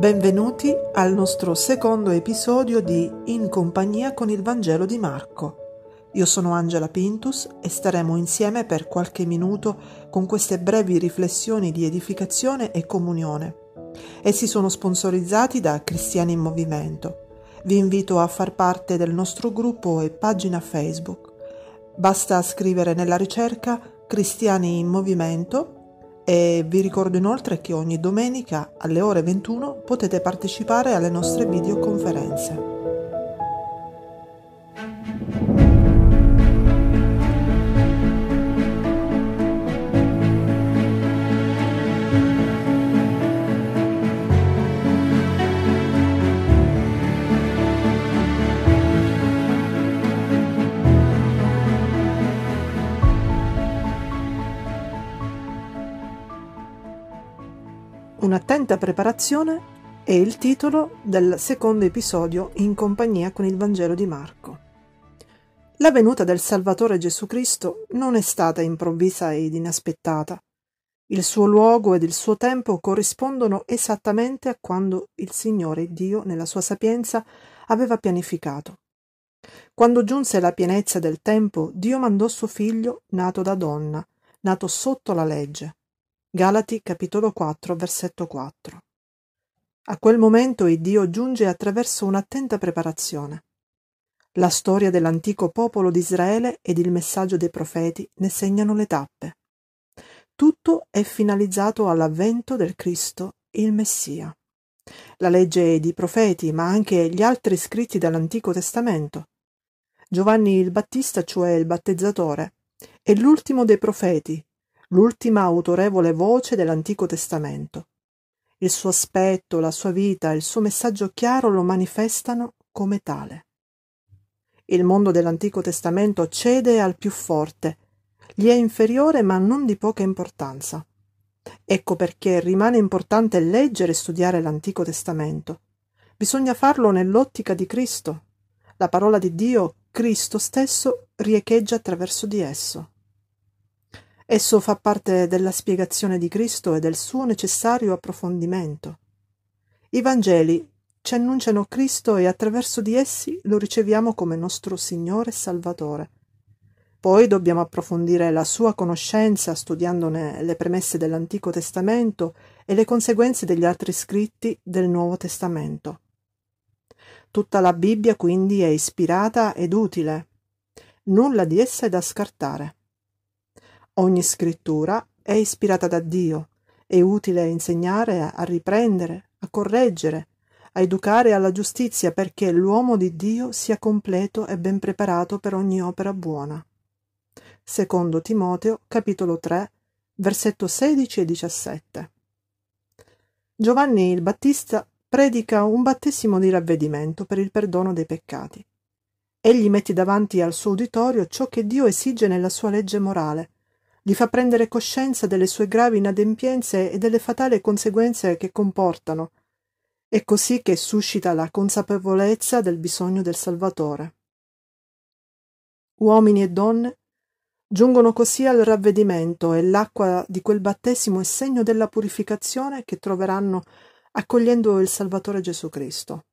Benvenuti al nostro secondo episodio di In compagnia con il Vangelo di Marco. Io sono Angela Pintus e staremo insieme per qualche minuto con queste brevi riflessioni di edificazione e comunione. Essi sono sponsorizzati da Cristiani in Movimento. Vi invito a far parte del nostro gruppo e pagina Facebook. Basta scrivere nella ricerca Cristiani in Movimento e vi ricordo inoltre che ogni domenica alle ore 21 potete partecipare alle nostre videoconferenze. Un'attenta preparazione è il titolo del secondo episodio in compagnia con il Vangelo di Marco. La venuta del Salvatore Gesù Cristo non è stata improvvisa ed inaspettata. Il suo luogo ed il suo tempo corrispondono esattamente a quando il Signore Dio, nella sua sapienza, aveva pianificato. Quando giunse la pienezza del tempo, Dio mandò suo figlio, nato da donna, nato sotto la legge Galati capitolo 4 versetto 4. A quel momento il Dio giunge attraverso un'attenta preparazione. La storia dell'antico popolo di Israele ed il messaggio dei profeti ne segnano le tappe. Tutto è finalizzato all'avvento del Cristo, il Messia. La legge di profeti, ma anche gli altri scritti dall'Antico Testamento. Giovanni il Battista, cioè il battezzatore, è l'ultimo dei profeti, l'ultima autorevole voce dell'Antico Testamento. Il suo aspetto, la sua vita, il suo messaggio chiaro lo manifestano come tale. Il mondo dell'Antico Testamento cede al più forte, gli è inferiore ma non di poca importanza. Ecco perché rimane importante leggere e studiare l'Antico Testamento. Bisogna farlo nell'ottica di Cristo. La parola di Dio, Cristo stesso, riecheggia attraverso di esso. Esso fa parte della spiegazione di Cristo e del suo necessario approfondimento. I Vangeli ci annunciano Cristo e attraverso di essi lo riceviamo come nostro Signore e Salvatore. Poi dobbiamo approfondire la sua conoscenza studiandone le premesse dell'Antico Testamento e le conseguenze degli altri scritti del Nuovo Testamento. Tutta la Bibbia quindi è ispirata ed utile. Nulla di essa è da scartare. Ogni scrittura è ispirata da Dio, è utile a insegnare, a riprendere, a correggere, a educare alla giustizia perché l'uomo di Dio sia completo e ben preparato per ogni opera buona. Secondo Timoteo, capitolo 3, versetto 16 e 17. Giovanni il Battista predica un battesimo di ravvedimento per il perdono dei peccati. Egli mette davanti al suo uditorio ciò che Dio esige nella sua legge morale, gli fa prendere coscienza delle sue gravi inadempienze e delle fatali conseguenze che comportano. È così che suscita la consapevolezza del bisogno del Salvatore. Uomini e donne giungono così al ravvedimento e l'acqua di quel battesimo è segno della purificazione che troveranno accogliendo il Salvatore Gesù Cristo.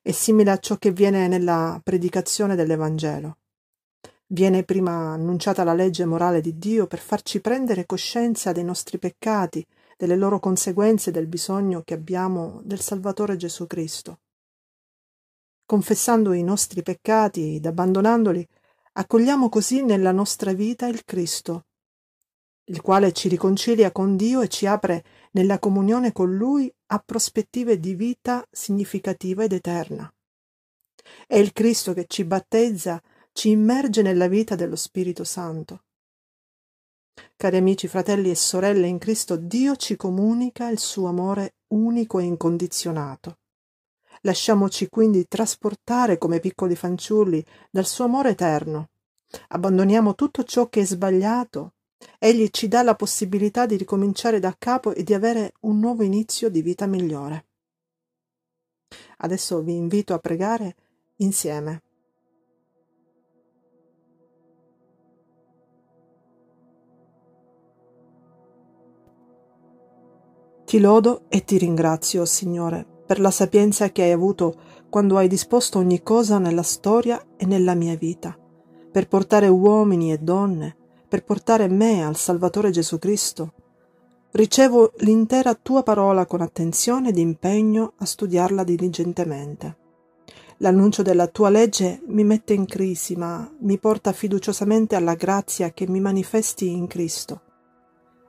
È simile a ciò che viene nella predicazione dell'Evangelo. Viene prima annunciata la legge morale di Dio per farci prendere coscienza dei nostri peccati, delle loro conseguenze, del bisogno che abbiamo del Salvatore Gesù Cristo. Confessando i nostri peccati ed abbandonandoli, accogliamo così nella nostra vita il Cristo, il quale ci riconcilia con Dio e ci apre nella comunione con Lui a prospettive di vita significativa ed eterna. È il Cristo che ci battezza ci immerge nella vita dello Spirito Santo. Cari amici, fratelli e sorelle in Cristo, Dio ci comunica il suo amore unico e incondizionato. Lasciamoci quindi trasportare come piccoli fanciulli dal suo amore eterno. Abbandoniamo tutto ciò che è sbagliato. Egli ci dà la possibilità di ricominciare da capo e di avere un nuovo inizio di vita migliore. Adesso vi invito a pregare insieme. Ti lodo e ti ringrazio, Signore, per la sapienza che hai avuto quando hai disposto ogni cosa nella storia e nella mia vita, per portare uomini e donne, per portare me al Salvatore Gesù Cristo. Ricevo l'intera tua parola con attenzione ed impegno a studiarla diligentemente. L'annuncio della tua legge mi mette in crisi, ma mi porta fiduciosamente alla grazia che mi manifesti in Cristo.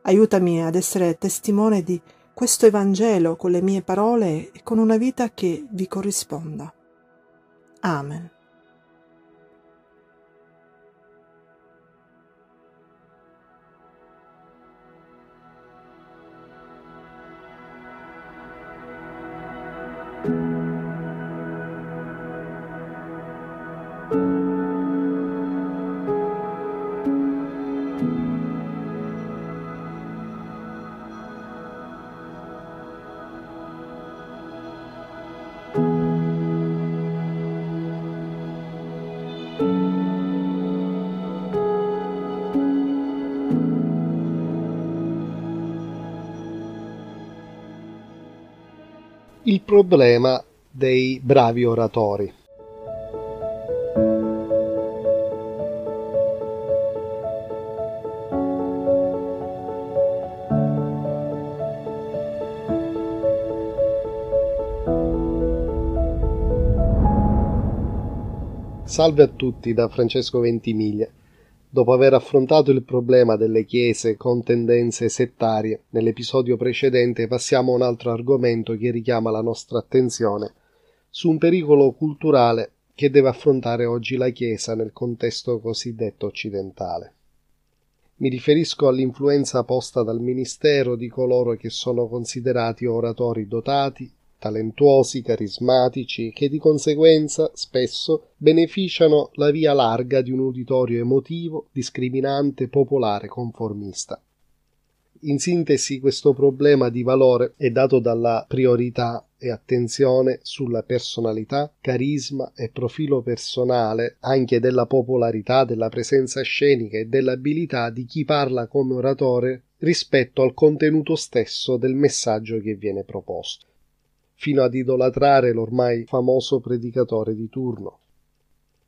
Aiutami ad essere testimone di questo Evangelo con le mie parole e con una vita che vi corrisponda. Amen. Il problema dei bravi oratori. Salve a tutti da Francesco Ventimiglia. Dopo aver affrontato il problema delle chiese con tendenze settarie nell'episodio precedente, passiamo a un altro argomento che richiama la nostra attenzione su un pericolo culturale che deve affrontare oggi la Chiesa nel contesto cosiddetto occidentale. Mi riferisco all'influenza posta dal ministero di coloro che sono considerati oratori dotati, talentuosi, carismatici, che di conseguenza spesso beneficiano la via larga di un uditorio emotivo, discriminante, popolare, conformista. In sintesi, questo problema di valore è dato dalla priorità e attenzione sulla personalità, carisma e profilo personale, anche della popolarità, della presenza scenica e dell'abilità di chi parla come oratore rispetto al contenuto stesso del messaggio che viene proposto fino ad idolatrare l'ormai famoso predicatore di turno.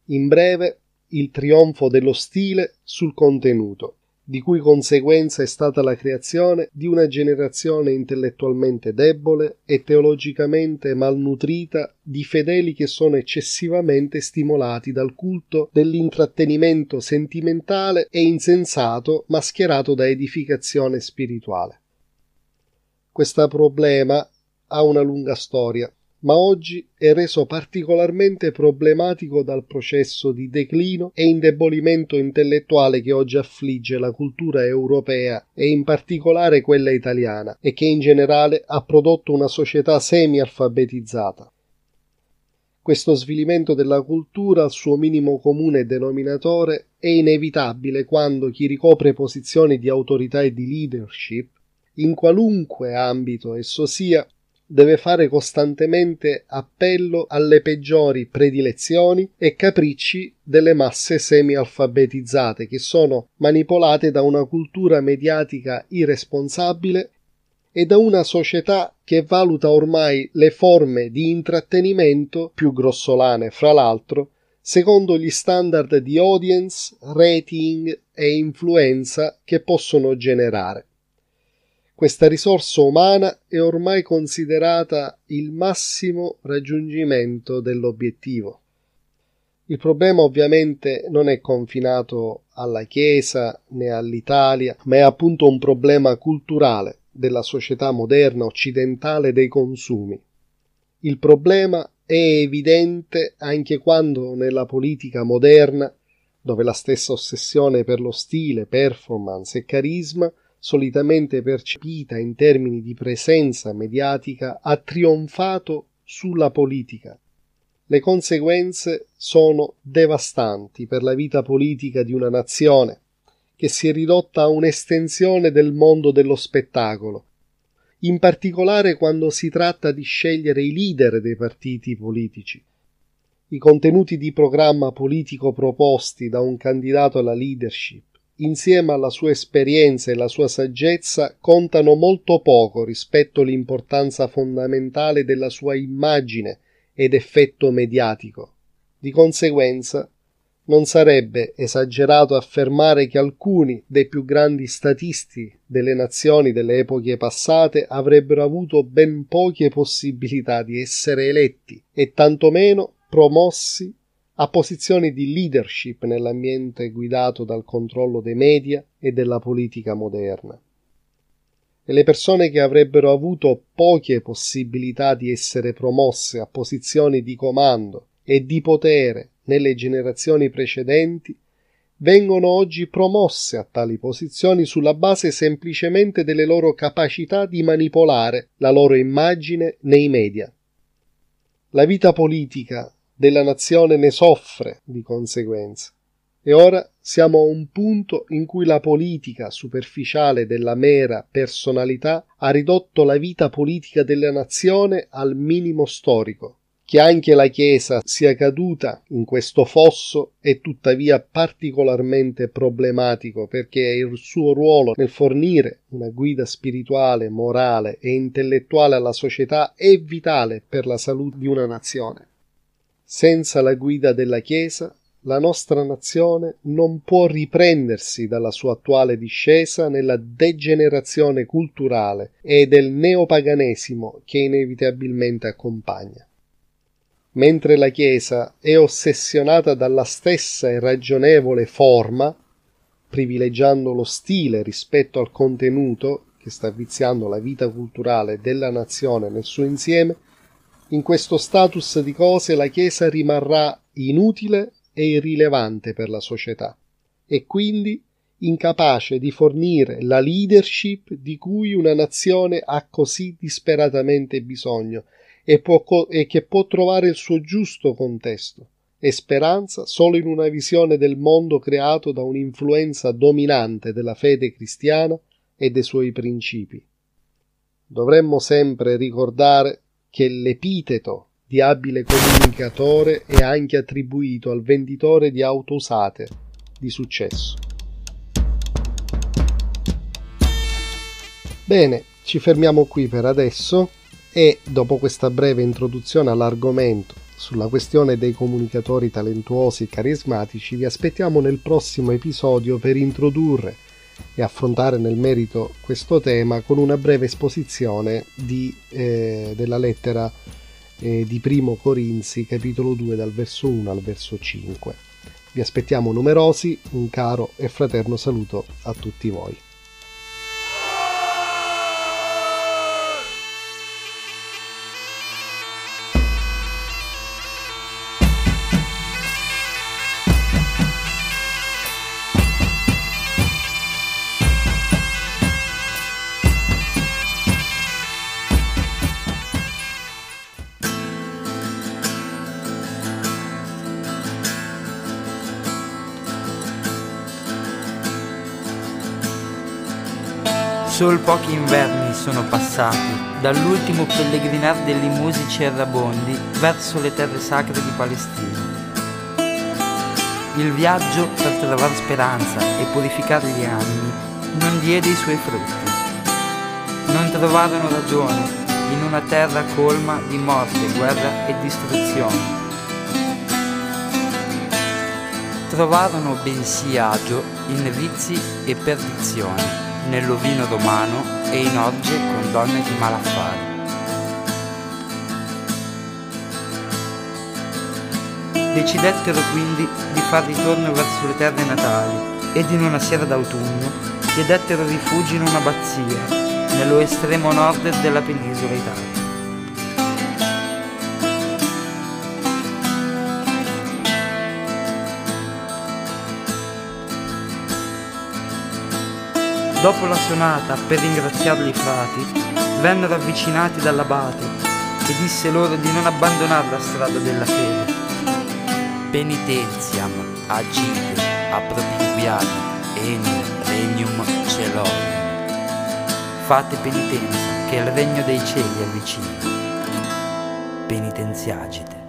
In breve, il trionfo dello stile sul contenuto, di cui conseguenza è stata la creazione di una generazione intellettualmente debole e teologicamente malnutrita di fedeli che sono eccessivamente stimolati dal culto dell'intrattenimento sentimentale e insensato mascherato da edificazione spirituale. Questo problema ha una lunga storia, ma oggi è reso particolarmente problematico dal processo di declino e indebolimento intellettuale che oggi affligge la cultura europea e in particolare quella italiana e che in generale ha prodotto una società semi-alfabetizzata. Questo svilimento della cultura al suo minimo comune denominatore è inevitabile quando chi ricopre posizioni di autorità e di leadership, in qualunque ambito esso sia, deve fare costantemente appello alle peggiori predilezioni e capricci delle masse semi-alfabetizzate che sono manipolate da una cultura mediatica irresponsabile e da una società che valuta ormai le forme di intrattenimento più grossolane, fra l'altro, secondo gli standard di audience, rating e influenza che possono generare. Questa risorsa umana è ormai considerata il massimo raggiungimento dell'obiettivo. Il problema ovviamente non è confinato alla Chiesa né all'Italia, ma è appunto un problema culturale della società moderna occidentale dei consumi. Il problema è evidente anche quando nella politica moderna, dove la stessa ossessione per lo stile, performance e carisma solitamente percepita in termini di presenza mediatica, ha trionfato sulla politica. Le conseguenze sono devastanti per la vita politica di una nazione, che si è ridotta a un'estensione del mondo dello spettacolo, in particolare quando si tratta di scegliere i leader dei partiti politici. I contenuti di programma politico proposti da un candidato alla leadership insieme alla sua esperienza e la sua saggezza, contano molto poco rispetto all'importanza fondamentale della sua immagine ed effetto mediatico. Di conseguenza, non sarebbe esagerato affermare che alcuni dei più grandi statisti delle nazioni delle epoche passate avrebbero avuto ben poche possibilità di essere eletti e tantomeno promossi a posizioni di leadership nell'ambiente guidato dal controllo dei media e della politica moderna. E le persone che avrebbero avuto poche possibilità di essere promosse a posizioni di comando e di potere nelle generazioni precedenti vengono oggi promosse a tali posizioni sulla base semplicemente delle loro capacità di manipolare la loro immagine nei media. La vita politica della nazione ne soffre di conseguenza. E ora siamo a un punto in cui la politica superficiale della mera personalità ha ridotto la vita politica della nazione al minimo storico. Che anche la Chiesa sia caduta in questo fosso è tuttavia particolarmente problematico perché il suo ruolo nel fornire una guida spirituale, morale e intellettuale alla società è vitale per la salute di una nazione. Senza la guida della Chiesa, la nostra nazione non può riprendersi dalla sua attuale discesa nella degenerazione culturale e del neopaganesimo che inevitabilmente accompagna. Mentre la Chiesa è ossessionata dalla stessa irragionevole forma, privilegiando lo stile rispetto al contenuto che sta viziando la vita culturale della nazione nel suo insieme, in questo status di cose la Chiesa rimarrà inutile e irrilevante per la società e quindi incapace di fornire la leadership di cui una nazione ha così disperatamente bisogno e, può, e che può trovare il suo giusto contesto e speranza solo in una visione del mondo creato da un'influenza dominante della fede cristiana e dei suoi principi. Dovremmo sempre ricordare che l'epiteto di abile comunicatore è anche attribuito al venditore di auto usate di successo. Bene, ci fermiamo qui per adesso e dopo questa breve introduzione all'argomento sulla questione dei comunicatori talentuosi e carismatici vi aspettiamo nel prossimo episodio per introdurre e affrontare nel merito questo tema con una breve esposizione di, eh, della lettera eh, di Primo Corinzi, capitolo 2, dal verso 1 al verso 5. Vi aspettiamo numerosi, un caro e fraterno saluto a tutti voi. Sol pochi inverni sono passati dall'ultimo pellegrinar degli musici errabondi verso le terre sacre di Palestina. Il viaggio per trovare speranza e purificare gli animi non diede i suoi frutti. Non trovarono ragione in una terra colma di morte, guerra e distruzione. Trovarono bensì agio in vizi e perdizione nell'ovino romano e in orge con donne di malaffare. Decidettero quindi di far ritorno verso le terre natali ed in una sera d'autunno chiedettero rifugio in un'abbazia nello estremo nord della penisola Italia. Dopo la sonata, per ringraziarli i frati, vennero avvicinati dall'abate e disse loro di non abbandonare la strada della fede. Penitenziam agite a propinquiat en regnum celorum. Fate penitenza che il regno dei cieli è vicino. Penitenziagite.